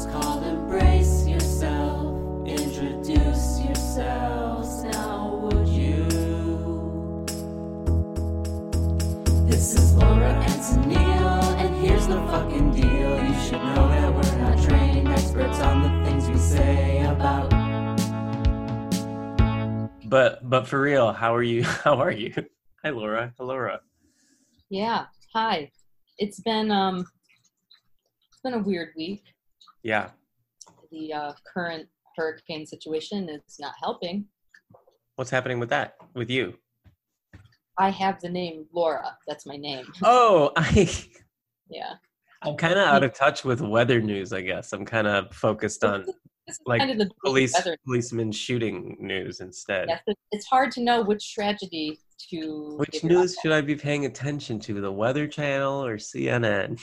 First call, embrace yourself. Introduce yourselves. Now, would you? This is Laura and Sunil, and here's the fucking deal. You should know that we're not trained experts on the things we say about. But but for real, how are you? How are you? Hi Laura. Hello Laura. Yeah. Hi. It's been um it's been a weird week. Yeah. The uh, current hurricane situation is not helping. What's happening with that? With you? I have the name Laura. That's my name. Oh, I Yeah. I'm kind of out of touch with weather news. I guess I'm kind of focused on like kind of the police policemen shooting news instead. Yes, it's hard to know which tragedy to. Which news should I be paying attention to? The Weather Channel or CNN?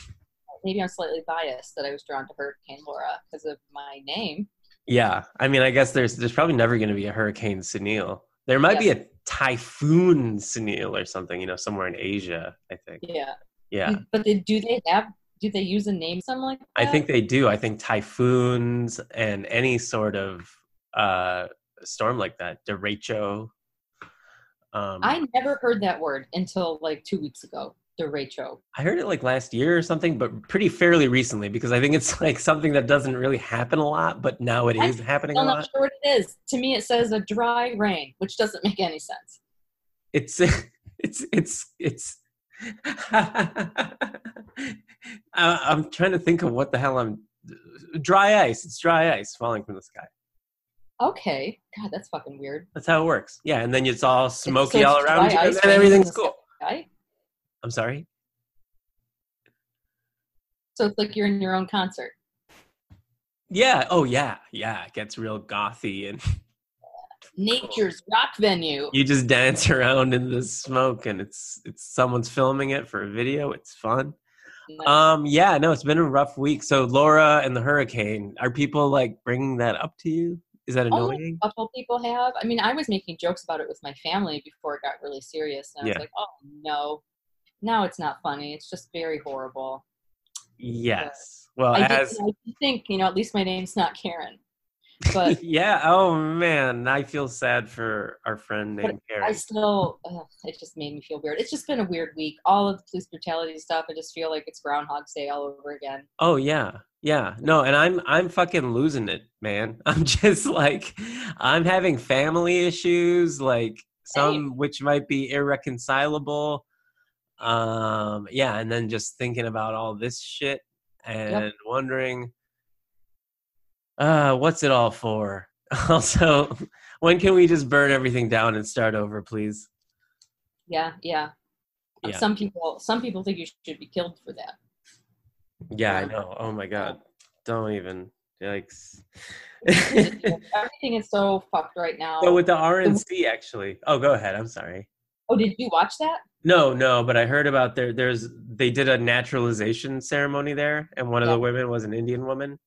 Maybe I'm slightly biased that I was drawn to Hurricane Laura because of my name. Yeah, I mean, I guess there's there's probably never going to be a Hurricane Sunil. There might be a typhoon Sunil or something, you know, somewhere in Asia. I think. Yeah. Yeah. But they, do they have? Do they use a name something like that? I think they do. I think typhoons and any sort of uh, storm like that, derecho. Um, I never heard that word until like two weeks ago. Derecho. I heard it like last year or something, but pretty fairly recently because I think it's like something that doesn't really happen a lot, but now it I is happening a I'm not lot. sure what it is. To me, it says a dry rain, which doesn't make any sense. It's it's it's it's. I, I'm trying to think of what the hell I'm. Dry ice. It's dry ice falling from the sky. Okay. God, that's fucking weird. That's how it works. Yeah, and then it's all smoky so it's all around you, and everything's cool. Right? I'm sorry. So it's like you're in your own concert. Yeah. Oh, yeah. Yeah. It gets real gothy, and Nature's rock venue. you just dance around in the smoke, and it's it's someone's filming it for a video. It's fun. Nice. Um. Yeah. No, it's been a rough week. So Laura and the hurricane. Are people like bringing that up to you? Is that Oh, annoying? a couple people have. I mean, I was making jokes about it with my family before it got really serious, and I Yeah. was like, "Oh no, now it's not funny. It's just very horrible." Yes. Well, I, did, I think, you know, at least my name's not Karen, but yeah. Oh man, I feel sad for our friend But named I still, ugh, it just made me feel weird. It's just been a weird week. All of the police brutality stuff, I just feel like it's Groundhog's Day all over again. Oh yeah. Yeah. No, and I'm I'm fucking losing it, man. I'm just like I'm having family issues like some Same. which might be irreconcilable. Um yeah, and then just thinking about all this shit and wondering uh what's it all for? Also, when can we just burn everything down and start over, please? Yeah, yeah. Uh, Yeah. Some people, some people think you should be killed for that. Yeah, I know. Oh my god. Don't even yikes. Everything is so fucked right now. So with the RNC, actually. Oh, go ahead. I'm sorry. Oh, did you watch that? No, no, but I heard about there. There's they did a naturalization ceremony there, and one of the women was an Indian woman.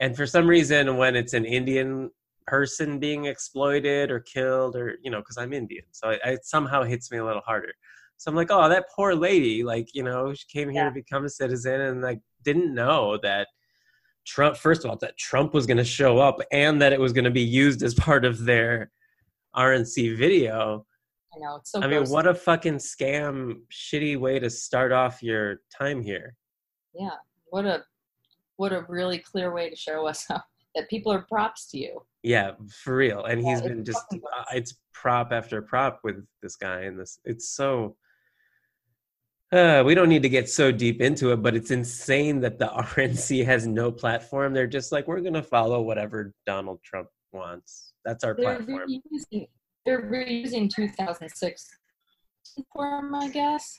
And for some reason, when it's an Indian person being exploited or killed, or you know, because I'm Indian, so it, it somehow hits me a little harder. So I'm like, oh, that poor lady, like you know, she came here Yeah. to become a citizen, and like didn't know that Trump. First of all, that Trump was going to show up, and that it was going to be used as part of their RNC video. I know it's so. I mean, what a fucking scam, shitty way to start off your time here. Yeah, what a, what a really clear way to show us how, that people are props to you. Yeah, for real. And Yeah, he's been just uh, it's prop after prop with this guy. And this, it's so, uh, we don't need to get so deep into it, but it's insane that the RNC has no platform. They're just like, we're going to follow whatever Donald Trump wants. That's our They're platform. reusing, they're reusing 2006 form, I guess,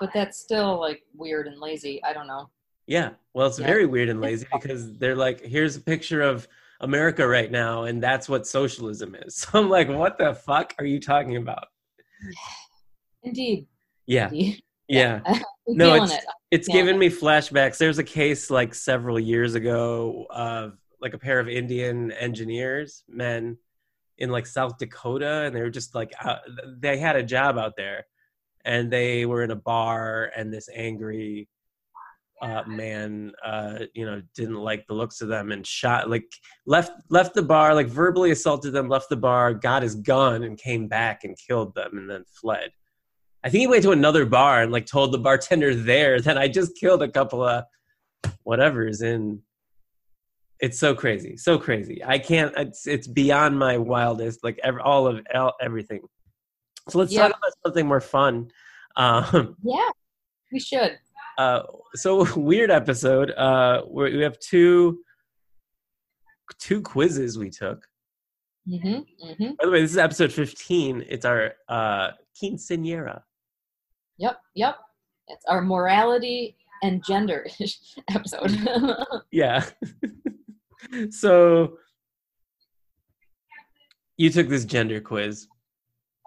but that's still like weird and lazy. I don't know. Yeah. Well, it's Yeah. very weird and lazy because they're like, here's a picture of America right now, and that's what socialism is. So I'm like, what the fuck are you talking about? Indeed. Yeah. Indeed. Yeah. I'm No, it's- it. It's Yeah. given me flashbacks. There's a case like several years ago of like a pair of Indian engineers, men in like South Dakota, and they were just like, they had a job out there and they were in a bar, and this angry uh, man, uh, you know, didn't like the looks of them and shot like left left the bar, like verbally assaulted them, left the bar, got his gun, and came back and killed them, and then fled. I think he went to another bar and like told the bartender there that I just killed a couple of whatever's in. It's so crazy, so crazy. I can't. It's it's beyond my wildest. Like every, all of all, everything. So let's Yeah. talk about something more fun. Um, Yeah, we should. uh, so weird episode. Uh, we have two two quizzes we took. hmm hmm By the way, this is episode fifteen. It's our uh, quinceanera. Yep, yep. It's our morality and gender episode. Yeah. So you took this gender quiz.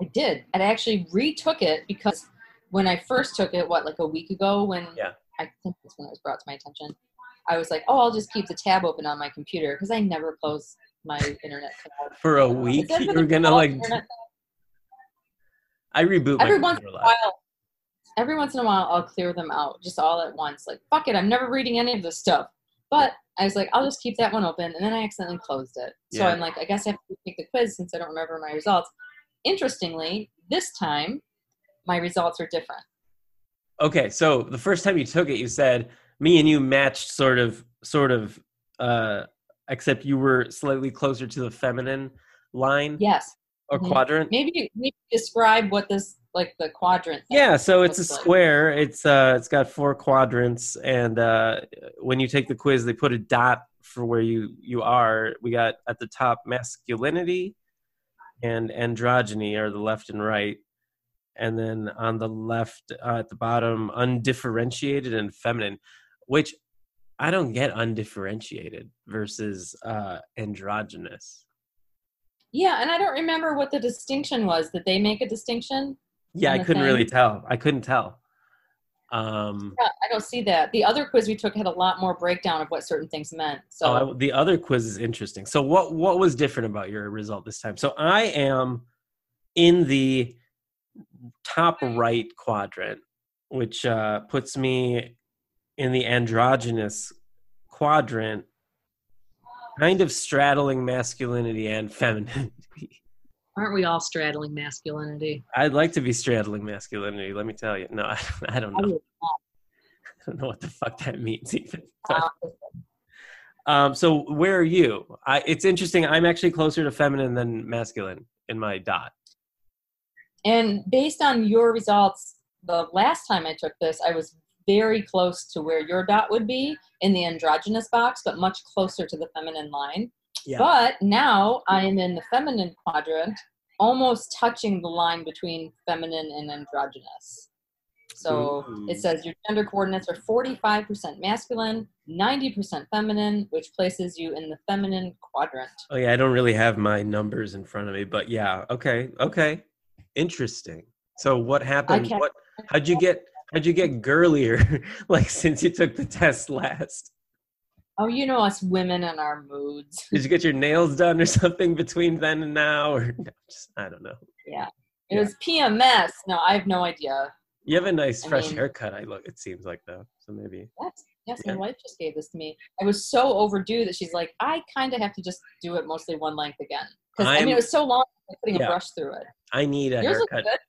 I did. And I actually retook it because when I first took it, what, like a week ago, when Yeah. I think that's when it was brought to my attention, I was like, oh, I'll just keep the tab open on my computer because I never close my internet tab. For a week, you're gonna like. I reboot my Every once in a while, every once in a while, I'll clear them out just all at once. Like, fuck it, I'm never reading any of this stuff. But I was like, I'll just keep that one open, and then I accidentally closed it. So Yeah. I'm like, I guess I have to take the quiz since I don't remember my results. Interestingly, this time my results are different. Okay, so the first time you took it, you said me and you matched, sort of, sort of, uh, except you were slightly closer to the feminine line Yes. or Mhm. quadrant. Maybe maybe describe what this like the quadrant. Yeah, so it's a like. square. It's uh, it's got four quadrants, and uh, when you take the quiz, they put a dot for where you you are. We got at the top masculinity and androgyny are the left and right, and then on the left uh, at the bottom, undifferentiated and feminine, which I don't get undifferentiated versus uh, androgynous. Yeah, and I don't remember what the distinction was. Did they make a distinction? Yeah, I couldn't really tell. I couldn't tell. Um, Yeah, I don't see that. The other quiz we took had a lot more breakdown of what certain things meant. So Oh, I, the other quiz is interesting. So what what was different about your result this time? So I am in the top right quadrant, which uh, puts me in the androgynous quadrant, kind of straddling masculinity and femininity. Aren't we all straddling masculinity? I'd like to be straddling masculinity. Let me tell you. No, I, I don't know. I don't know what the fuck that means even. But- Um, so where are you? I, it's interesting. I'm actually closer to feminine than masculine in my dot. And based on your results, the last time I took this, I was very close to where your dot would be in the androgynous box, but much closer to the feminine line. Yeah. But now I am in the feminine quadrant, almost touching the line between feminine and androgynous. So it says your gender coordinates are 45% masculine, 90% feminine, which places you in the feminine quadrant. Oh yeah, I don't really have my numbers in front of me, but yeah. Okay. Okay. Interesting. So what happened? What? How'd you get? How'd you get girlier? like since you took the test last? Oh, you know us women and our moods. Did you get your nails done or something between then and now? Or no, just, I don't know. Yeah. It Yeah. was PMS. No, I have no idea. You have a nice I fresh mean- haircut. I look. It seems like though. So maybe. Yes, yes, Yeah. my wife just gave this to me. I was so overdue that she's like, I kind of have to just do it mostly one length again. Because I mean, it was so long like putting Yeah. a brush through it. I need a Yours haircut. good.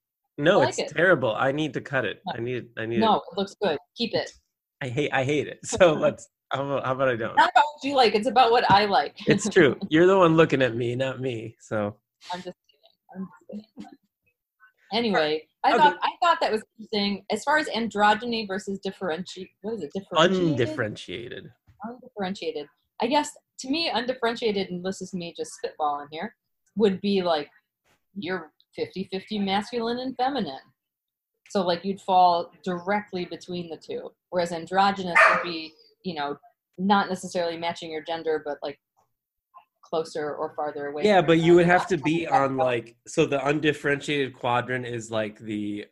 No, like it's it. terrible. I need to cut it. I need. I need. No, It. it looks good. Keep it. I hate. I hate it. So let's. How about, how about I don't? Not about what you like. It's about what I like. It's true. You're the one looking at me, not me. So I'm just kidding. I'm just kidding. Anyway, I Okay. thought I thought that was interesting. As far as androgyny versus differentiate, what is it? Differentiated. undifferentiated. undifferentiated. I guess to me, undifferentiated, and this is me just spitballing here, would be like you're 50 50 masculine and feminine. So, like, you'd fall directly between the two. Whereas androgynous would be, you know, not necessarily matching your gender, but like closer or farther away. Yeah, but you would have to be on like so the undifferentiated quadrant is like the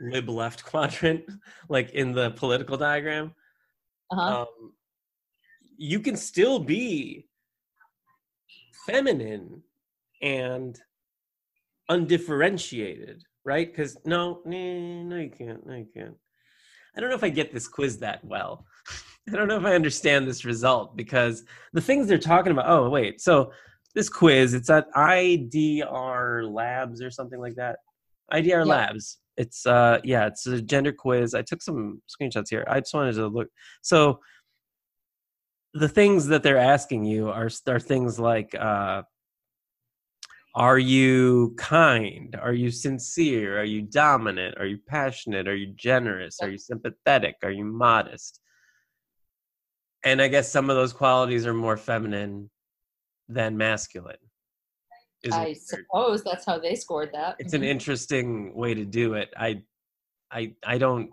lib left quadrant, like in the political diagram. Uh-huh. Um, you can still be feminine and undifferentiated, right? Because no, nah, no, you can't. No, you can't. I don't know if I get this quiz that well. I don't know if I understand this result because the things they're talking about. Oh, wait. So this quiz, it's at IDR Labs or something like that. IDR Yeah. Labs. It's uh yeah, it's a gender quiz. I took some screenshots here. I just wanted to look. So the things that they're asking you are are things like uh are you kind? Are you sincere? Are you dominant? Are you passionate? Are you generous? Are you sympathetic? Are you modest? And I guess some of those qualities are more feminine than masculine. I suppose that's how they scored that. It's an interesting way to do it. I I I don't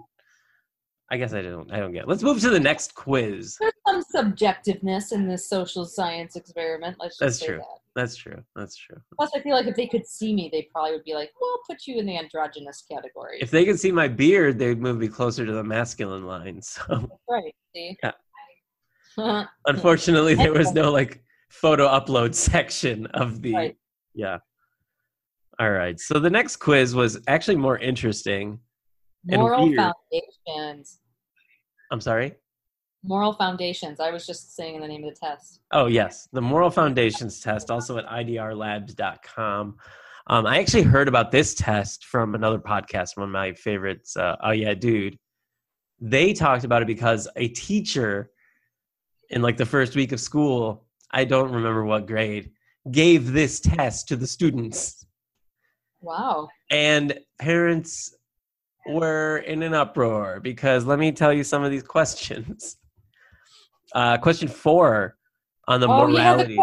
I guess I don't I don't get. It. Let's move to the next quiz. There's some subjectiveness in this social science experiment. Let's just That's say true. that. That's true. That's true. Plus, I feel like if they could see me, they probably would be like, "Well, put you in the androgynous category." If they could see my beard, they'd move me closer to the masculine line. So right, see. Yeah. unfortunately there was no like photo upload section of the Right. yeah all right so the next quiz was actually more interesting and Moral weird. foundations. i'm sorry Moral foundations. I was just saying in the name of the test. oh yes the moral foundations test also at idrlabs.com um, i actually heard about this test from another podcast one of my favorites uh, oh yeah dude they talked about it because a teacher in like the first week of school i don't remember what grade gave this test to the students Wow. and parents were in an uproar because let me tell you some of these questions. Uh, question four on the oh, the morality.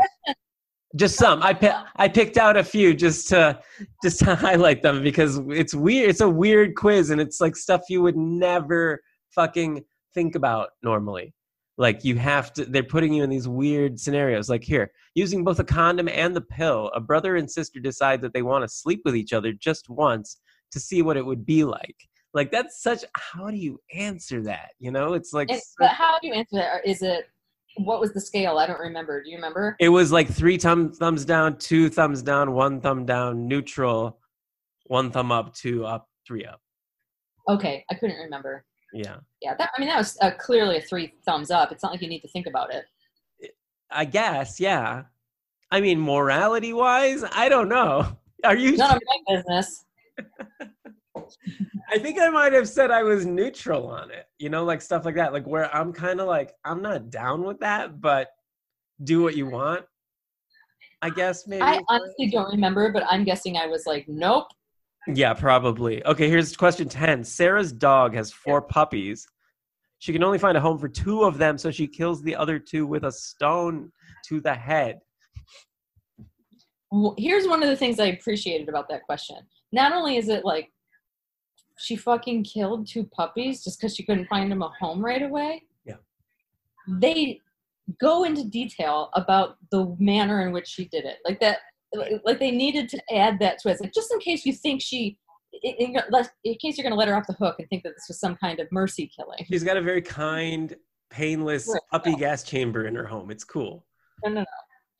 just some. I pi- I picked out a few just to just to highlight them because it's weird. It's a weird quiz and it's like stuff you would never fucking think about normally. Like you have to. They're putting you in these weird scenarios. Like here, using both a condom and the pill, a brother and sister decide that they want to sleep with each other just once to see what it would be like. Like that's such. How do you answer that? You know, it's like such- but how do you answer that? Is it what was the scale? I don't remember. Do you remember? It was like three thumb, thumbs down, two thumbs down, one thumb down, neutral, one thumb up, two up, three up. Okay, I couldn't remember. Yeah. Yeah, that I mean that was uh, clearly a three thumbs up. It's not like you need to think about it. I guess, yeah. I mean, morality wise, I don't know. Are you? None of my business. I think I might have said I was neutral on it, you know, like stuff like that, like where I'm kind of like, I'm not down with that, but do what you want. I guess maybe. I honestly don't remember, but I'm guessing I was like, nope. Yeah, probably. Okay, here's question 10. Sarah's dog has four puppies. She can only find a home for two of them, so she kills the other two with a stone to the head. Well, here's one of the things I appreciated about that question. Not only is it like she fucking killed two puppies just because she couldn't find them a home right away. Yeah. They go into detail about the manner in which she did it. Like that, like they needed to add that twist. Like just in case you think she, in, in, in case you're going to let her off the hook and think that this was some kind of mercy killing. She's got a very kind, painless Right, puppy gas chamber in her home. It's cool. No, no, no.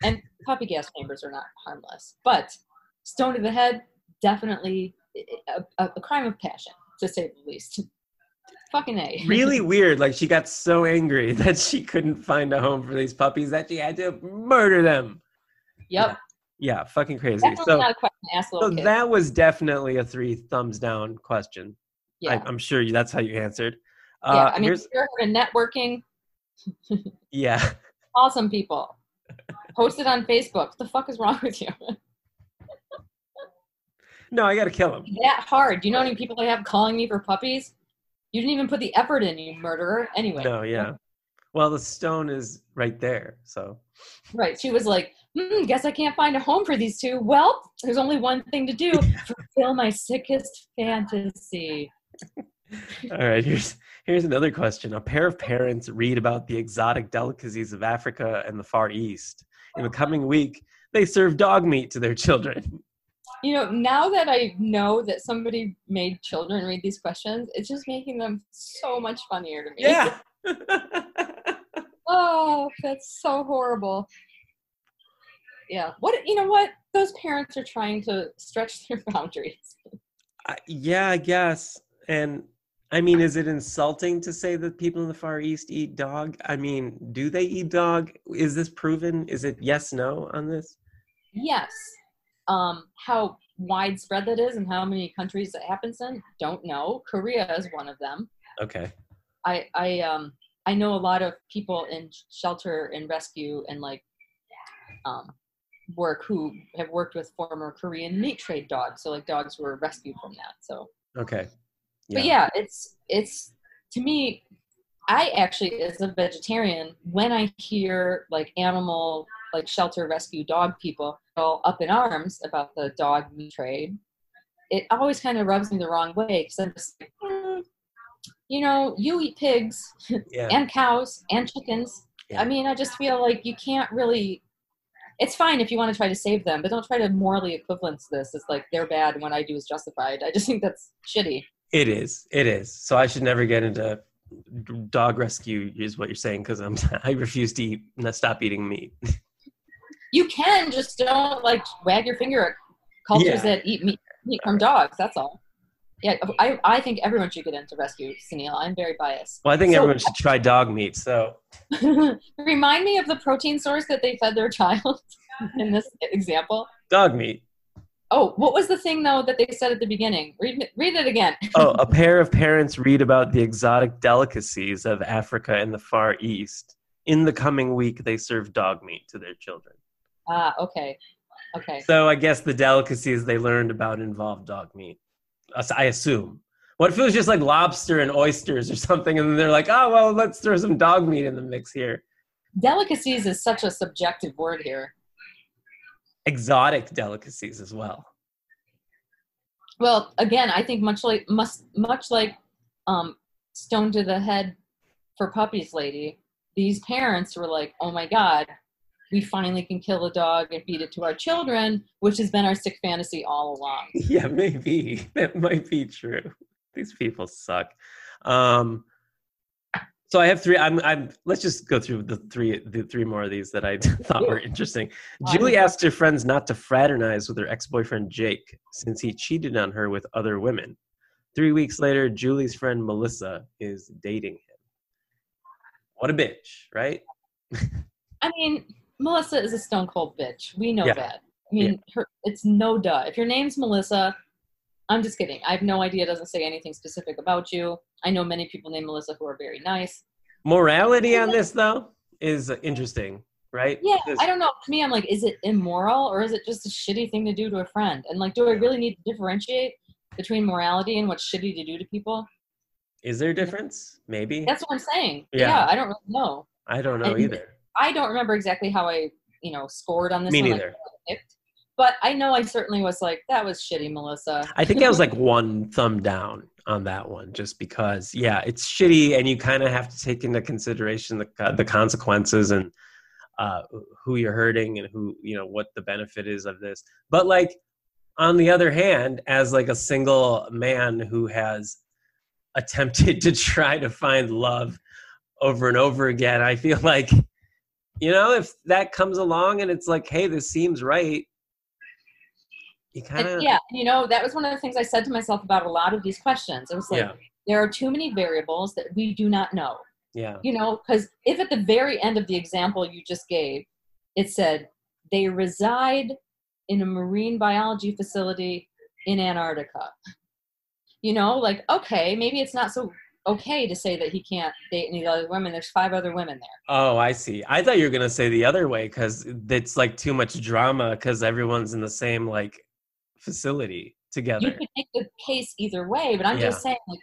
And puppy gas chambers are not harmless. But stone to the head, definitely a, a, crime of passion, to say the least. Fucking A. Really weird. Like she got so angry that she couldn't find a home for these puppies that she had to murder them. yep. Yeah, fucking crazy. Definitely So, not a question ask so little kids. that was definitely a three thumbs down question. yeah. I, I'm sure you, that's how you answered. yeah. Uh, I mean, here's- you're in networking, yeah. awesome people. Post it on Facebook. What the fuck is wrong with you? No, I got to kill him. that hard. Do you know how many people I have calling me for puppies? You didn't even put the effort in, you murderer. Anyway. No, yeah. Well, the stone is right there. So, Right. She was like, hmm, guess I can't find a home for these two. Well, there's only one thing to do fulfill my sickest fantasy. all right, here's here's another question. A pair of parents read about the exotic delicacies of Africa and the Far East. In the coming week, they serve dog meat to their children. You know, now that I know that somebody made children read these questions, it's just making them so much funnier to me. Yeah. Oh, that's so horrible. Yeah. What, you know what? Those parents are trying to stretch their boundaries. I- yeah, I guess. And I mean, is it insulting to say that people in the Far East eat dog? I mean, do they eat dog? Is this proven? Is it yes, no on this? Yes. Um, how widespread that is and how many countries it happens in, don't know. Korea is one of them. Okay. I I um I know a lot of people in shelter and rescue and like um work who have worked with former Korean meat trade dogs. So like dogs were rescued from that. So Okay. but yeah, it's it's to me I actually as a vegetarian when I hear like animal like shelter rescue dog people all up in arms about the dog meat trade, it always kind of rubs me the wrong way because I'm just like, "Hmm, you know, you eat pigs Yeah. and cows and chickens. Yeah. I mean, I just feel like you can't really. It's fine if you want to try to save them, but don't try to morally equivalence this. It's like they're bad and what I do is justified. I just think that's shitty. It is. It is. So I should never get into dog rescue, is what you're saying, because I'm I refuse to eat, stop eating meat. You can just don't like wag your finger at cultures Yeah. that eat meat, meat from dogs. That's all. Yeah, I, I think everyone should get into rescue, Sunil. I'm very biased. Well, I think So- everyone should try dog meat. So Remind me of the protein source that they fed their child in this example. dog meat. Oh, what was the thing though that they said at the beginning? Read read it again. Oh, a pair of parents read about the exotic delicacies of Africa and the Far East. In the coming week, they serve dog meat to their children. Ah, okay, okay. So I guess the delicacies they learned about involved dog meat. I assume. What if it was just like lobster and oysters or something, and then they're like, oh well, let's throw some dog meat in the mix here. Delicacies is such a subjective word here. Exotic delicacies as well. Well, again, I think much like must much like um, stone to the head for puppies, lady. These parents were like, "Oh my god, we finally can kill a dog and feed it to our children," which has been our sick fantasy all along. Yeah, maybe that might be true. These people suck. Um, so I have three. I'm. I'm. Let's just go through the three. The three more of these that I thought were interesting. Julie asked her friends not to fraternize with her ex-boyfriend Jake since he cheated on her with other women. Three weeks later, Julie's friend Melissa is dating him. What a bitch, right? I mean, Melissa is a stone cold bitch. We know Yeah. that. I mean, her, it's no duh. If your name's Melissa, I'm just kidding. I have no idea. It doesn't say anything specific about you. I know many people named Melissa who are very nice. Morality on this though is interesting, right? Yeah, I don't know. To me, I'm like, is it immoral or is it just a shitty thing to do to a friend? And like, do I really need to differentiate between morality and what's shitty to do to people? Is there a difference? Maybe. That's what I'm saying. Yeah. Yeah, I don't really know. I don't know and- either. I don't remember exactly how I, you know, scored on this. Me one, neither. picked. But I know I certainly was like, that was shitty, Melissa. I think I was like one thumb down on that one, just because, yeah, it's shitty, and you kind of have to take into consideration the the consequences and uh, who you're hurting and who you know what the benefit is of this. But like on the other hand, as like a single man who has attempted to try to find love over and over again, I feel like you know if that comes along and it's like, hey, this seems right. You kind of yeah, you know, that was one of the things I said to myself about a lot of these questions. It was like, yeah there are too many variables that we do not know. yeah You know, because if at the very end of the example you just gave, it said they reside in a marine biology facility in Antarctica. You know, like, okay, maybe it's not so okay to say that he can't date any other women. There's five other women there. Oh, I see. I thought you were gonna say the other way because it's like too much drama because everyone's in the same like facility together. You could make the case either way, but I'm Yeah. just saying, like,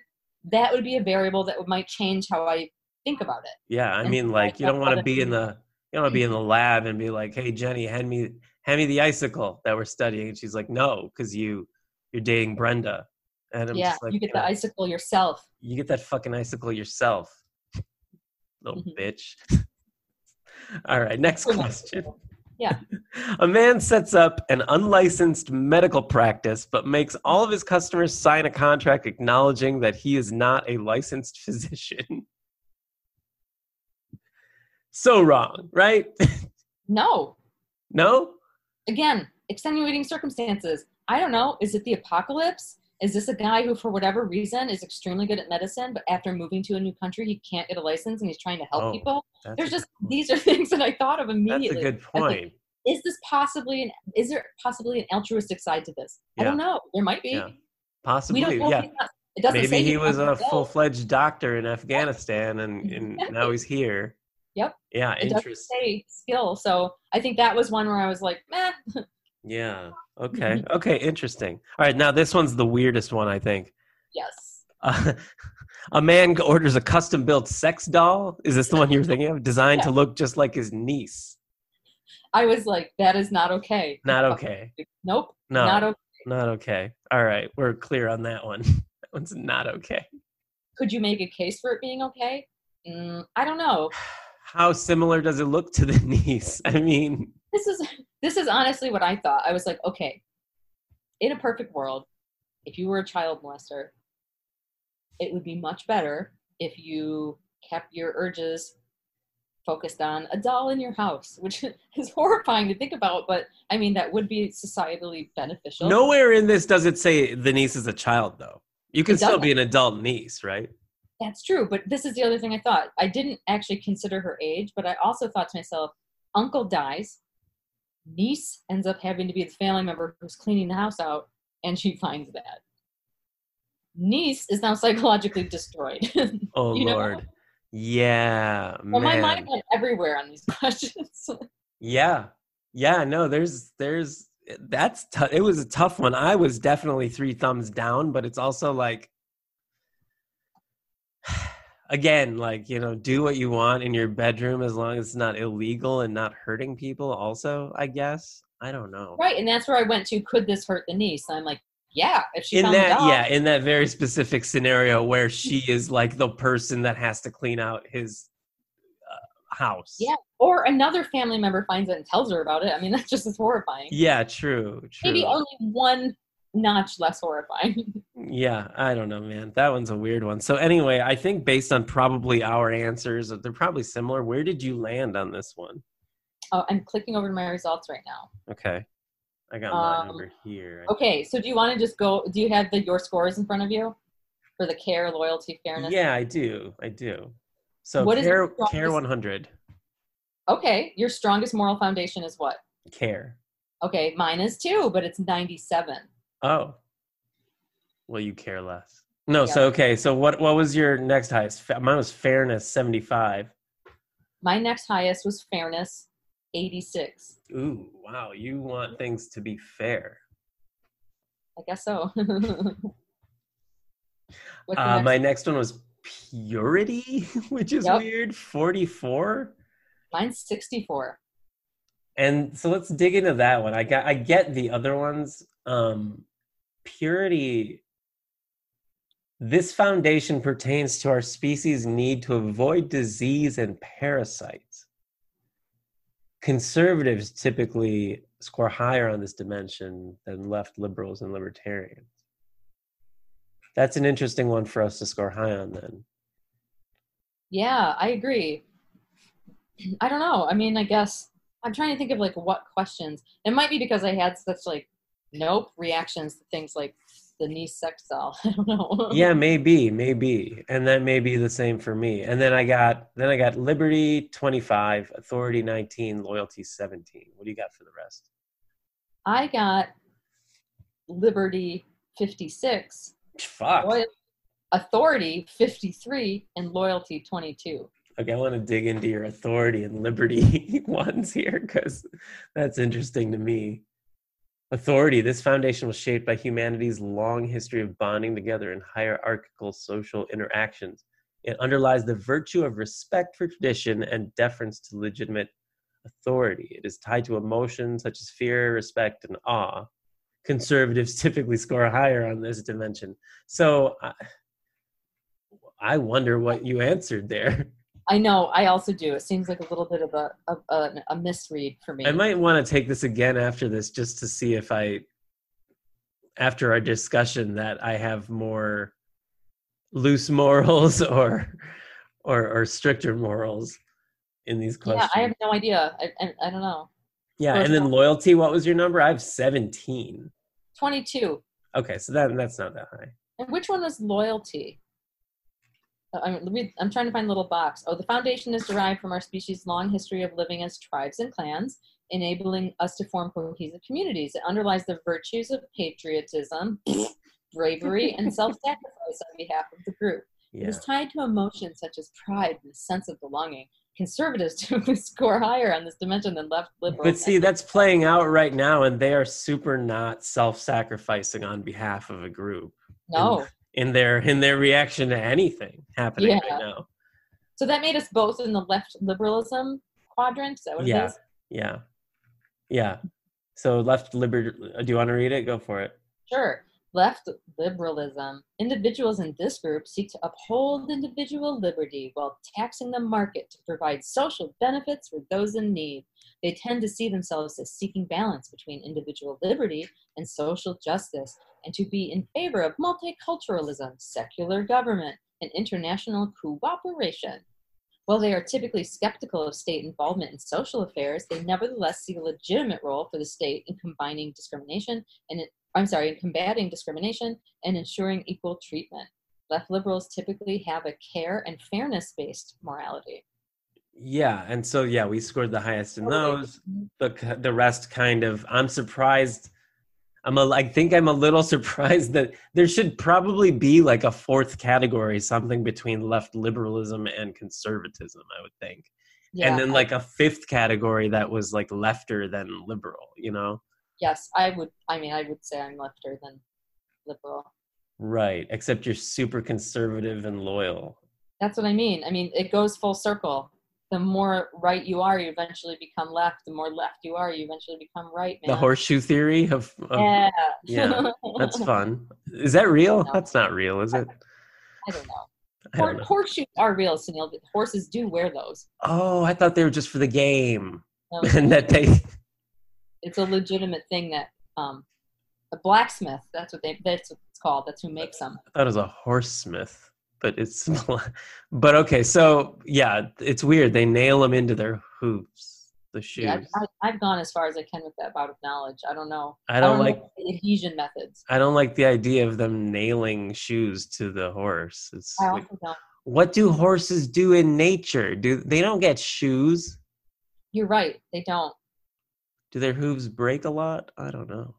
that would be a variable that might change how I think about it. Yeah, I And mean, like you don't want to be in the you don't want to be in the lab and be like, "Hey, Jenny, hand me hand me the icicle that we're studying," and she's like, "No, because you you're dating Brenda." And I'm yeah, like, you get the know, icicle yourself. you get that fucking icicle yourself, little Mhm. bitch. All right, next question. Yeah. A man sets up an unlicensed medical practice, but makes all of his customers sign a contract acknowledging that he is not a licensed physician. so wrong, right? No, no? again, extenuating circumstances. I don't know. Is it the apocalypse? Is this a guy who, for whatever reason, is extremely good at medicine, but after moving to a new country, he can't get a license and he's trying to help Oh, people? There's just point. these are things that I thought of immediately That's a good was like, point. is this possibly an is there possibly an altruistic side to this? I don't know. There might be. Yeah. We Possibly, don't know. yeah. It doesn't say Maybe he was a full fledged doctor in Afghanistan, and, and now he's here. Yep. Yeah, It doesn't say skill. So I think that was one where I was like, meh. Yeah. Okay. Okay. Interesting. All right. Now this one's the weirdest one, I think. Yes. Uh, a man orders a custom built sex doll. Is this the one you're thinking of? Designed to look just like his niece. I was like, that is not okay. Not okay. Nope. No. Not okay. Not okay. All right. We're clear on that one. that one's not okay. Could you make a case for it being okay? Mm, I don't know. How similar does it look to the niece? I mean, This is this is honestly what I thought. I was like, okay, in a perfect world, if you were a child molester, it would be much better if you kept your urges focused on a doll in your house, which is horrifying to think about, but I mean that would be societally beneficial. nowhere in this does it say the niece is a child, though. You can still be an adult niece, right? That's true, but this is the other thing I thought. I didn't actually consider her age, but I also thought to myself, uncle dies, niece ends up having to be the family member who's cleaning the house out, and she finds that. Niece is now psychologically destroyed. Oh You know? Lord. Yeah, well, my mind went everywhere on these questions. Yeah. Yeah, no, there's there's that's tou- it was a tough one. I was definitely 3 thumbs down, but it's also like again, like, you know, do what you want in your bedroom as long as it's not illegal and not hurting people also, I guess. I don't know. right, and that's where I went to. Could this hurt the niece? I'm like, yeah. If she in that doll, yeah, in that very specific scenario where she is like the person that has to clean out his uh, house. Yeah. Or another family member finds it and tells her about it. I mean, that's just as horrifying. Yeah, true. True. Maybe only one notch less horrifying. Yeah, I don't know, man. That one's a weird one. So anyway, I think based on probably our answers, they're probably similar. Where did you land on this one? oh, I'm clicking over to my results right now. Okay. I got mine Um, over here. Okay, so do you want to just go? Do you have the your scores in front of you for the care, loyalty, fairness? Yeah, I do. I do. So What is care, your care 100. Okay, your strongest moral foundation is what? Care. Okay, mine is too, but it's 97. Oh. Well, you care less. No, Yeah. so okay. So what what was your next highest? Mine was fairness 75. My next highest was fairness, 86. Ooh, wow. You want things to be fair. I guess so. Uh, my next one was purity, which is Yep. weird. 44. Mine's 64. And so let's dig into that one. I got I get the other ones. Um purity this foundation pertains to our species' need to avoid disease and parasites. Conservatives typically score higher on this dimension than left liberals and libertarians. That's an interesting one for us to score high on then. Yeah, I agree. I don't know. I mean, I guess I'm trying to think of like what questions. It might be because I had such like nope reactions to things like the niece sex doll. I don't know. yeah maybe maybe and that may be the same for me and then i got then i got liberty 25 authority 19 loyalty 17 what do you got for the rest I got liberty 56, fuck loyal- authority 53, and loyalty 22. okay i want to dig into your authority and liberty ones here because that's interesting to me authority this foundation was shaped by humanity's long history of bonding together in hierarchical social interactions it underlies the virtue of respect for tradition and deference to legitimate authority. It is tied to emotions such as fear, respect, and awe. Conservatives typically score higher on this dimension. So I, I wonder what you answered there. I know. I also do. It seems like a little bit of a a, a, a misread for me. I might want to take this again after this just to see if I, after our discussion, that I have more loose morals or or, or stricter morals in these questions. yeah. I have no idea. I, I, I don't know. Yeah, and then Personal. loyalty. What was your number? I have seventeen. 22. Okay, so that that's not that high. And which one is loyalty? Uh, I mean, let me- I'm trying to find a little box. Oh, the foundation is derived from our species' long history of living as tribes and clans, enabling us to form cohesive communities. It underlies the virtues of patriotism, bravery, and self sacrifice on behalf of the group. It Yeah. is tied to emotions such as pride and a sense of belonging. Conservatives typically score higher on this dimension than left liberals. But see, that's playing out right now, and they are super not self-sacrificing on behalf of a group no. In their in their reaction to anything happening Yeah. right now. So that made us both in the left liberalism quadrant. Is that what Yeah. it is? Yeah, yeah. So left liber. Do you want to read it? Go for it. Sure. Left liberalism. Individuals in this group seek to uphold individual liberty while taxing the market to provide social benefits for those in need. They tend to see themselves as seeking balance between individual liberty and social justice and to be in favor of multiculturalism, secular government, and international cooperation. While they are typically skeptical of state involvement in social affairs, they nevertheless see a legitimate role for the state in combining discrimination and I'm sorry, in combating discrimination and ensuring equal treatment. Left liberals typically have a care and fairness based morality. Yeah, and so yeah, we scored the highest in those. The the rest kind of. I'm surprised. I'm a, I think I'm a little surprised that there should probably be like a fourth category, something between left liberalism and conservatism. I would think, Yeah, and then like a fifth category that was like lefter than liberal. You know, yes, I would. I mean, I would say I'm lefter than liberal. right? Except you're super conservative and loyal. That's what I mean. I mean, it goes full circle. The more right you are, you eventually become left. The more left you are, you eventually become right. Man. The horseshoe theory of, of Yeah. yeah, that's fun. Is that real? That's not real, is it? I don't know. I don't know. horseshoes are real, Sunil. Horses do wear those. Oh, I thought they were just for the game, Um, and that they. it's a legitimate thing that um, a blacksmith. That's what they. That's what it's called. That's who makes them. I thought it was a horse smith, but it's. but okay, so yeah, it's weird. They nail them into their hooves, the shoes. Yeah, I, I, I've gone as far as I can with that bout of knowledge. I don't know. I don't know like. the adhesion methods. I don't like the idea of them nailing shoes to the horse. It's I like, also don't. what do horses do in nature? Do they don't get shoes? You're right. They don't. Do their hooves break a lot? I don't know.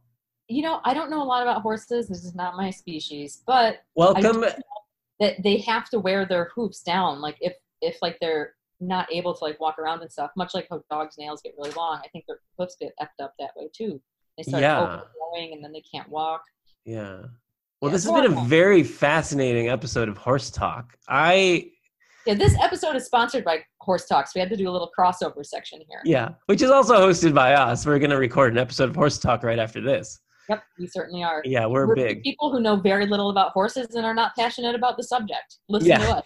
You know, I don't know a lot about horses. This is not my species, but Welcome. That they have to wear their hooves down. Like if if like they're not able to like walk around and stuff, much like how dogs' nails get really long. I think their hoofs get effed up that way too. They start Yeah. overgrowing and then they can't walk. Yeah. Well, Yeah, this has been a very fascinating episode of Horse Talk. I Yeah, this episode is sponsored by Horse Talks. We had to do a little crossover section here. yeah, which is also hosted by us. We're going to record an episode of Horse Talk right after this. Yep, we certainly are. Yeah, we're, We're big, people who know very little about horses and are not passionate about the subject. Listen Yeah. to us.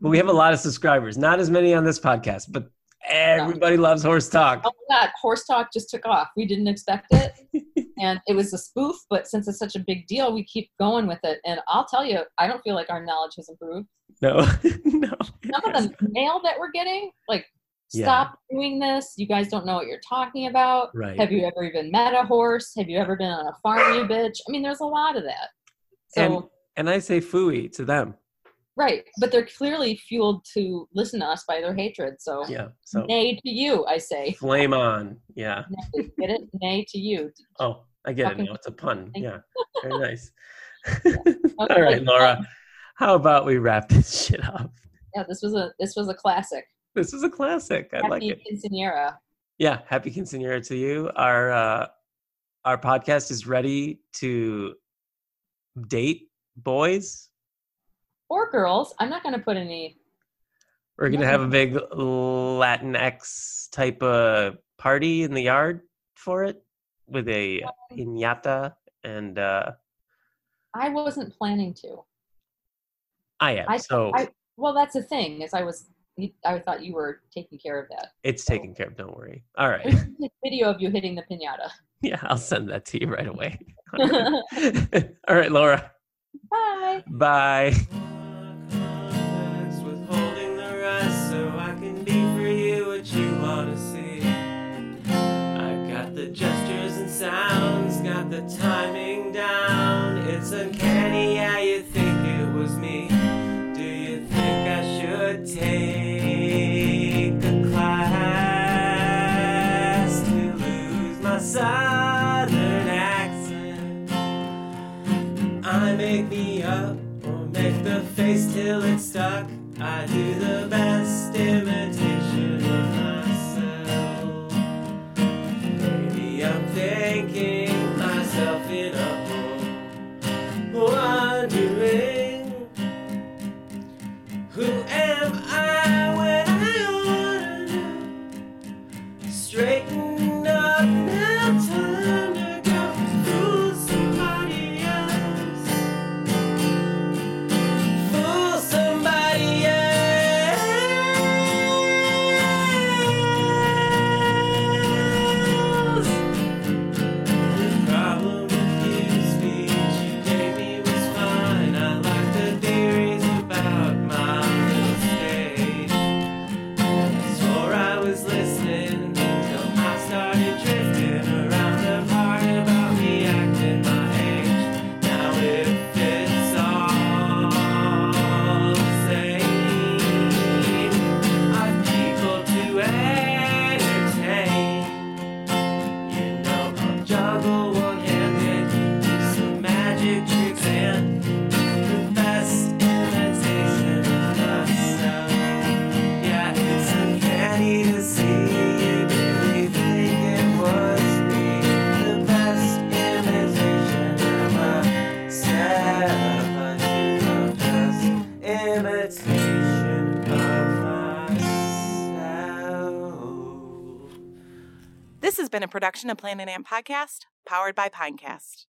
but we have a lot of subscribers. Not as many on this podcast, but everybody loves Horse Talk. Oh my God, Horse Talk just took off. We didn't expect it. and it was a spoof, but since it's such a big deal, we keep going with it. And I'll tell you, I don't feel like our knowledge has improved. No, no. Some of the mail that we're getting, like, Yeah. stop doing this. You guys don't know what you're talking about. Right. Have you ever even met a horse? Have you ever been on a farm, you bitch? I mean, there's a lot of that. So, and and I say fooey to them. right. But they're clearly fueled to listen to us by their hatred. So, Yeah. So nay to you, I say. flame on. Yeah. Nay, Get it? Nay to you. Oh, I get it now. It's a pun. Yeah. Very nice. Okay, All right, Laura. How about we wrap this shit up? Yeah, this was a this was a classic. This is a classic. I like Happy it. quinceanera. Yeah, happy quinceanera to you. Our uh, our podcast is ready to date boys. Or girls. I'm not going to put any. We're gonna have a big Latinx type of party in the yard for it with a piñata, and uh, I wasn't planning to. I am. I- so I- Well, that's the thing is I was. I thought you were taking care of that. It's so. taken care of. Don't worry. All right. video of you hitting the pinata. Yeah, I'll send that to you right away. All right, Laura. Bye. Bye. sounds got the timing down. It's uncanny how you think it was me. Do you think I should take? wake me up or make the face till it's stuck. I do the best imitation. production of Planet Amp Podcast, powered by Pinecast.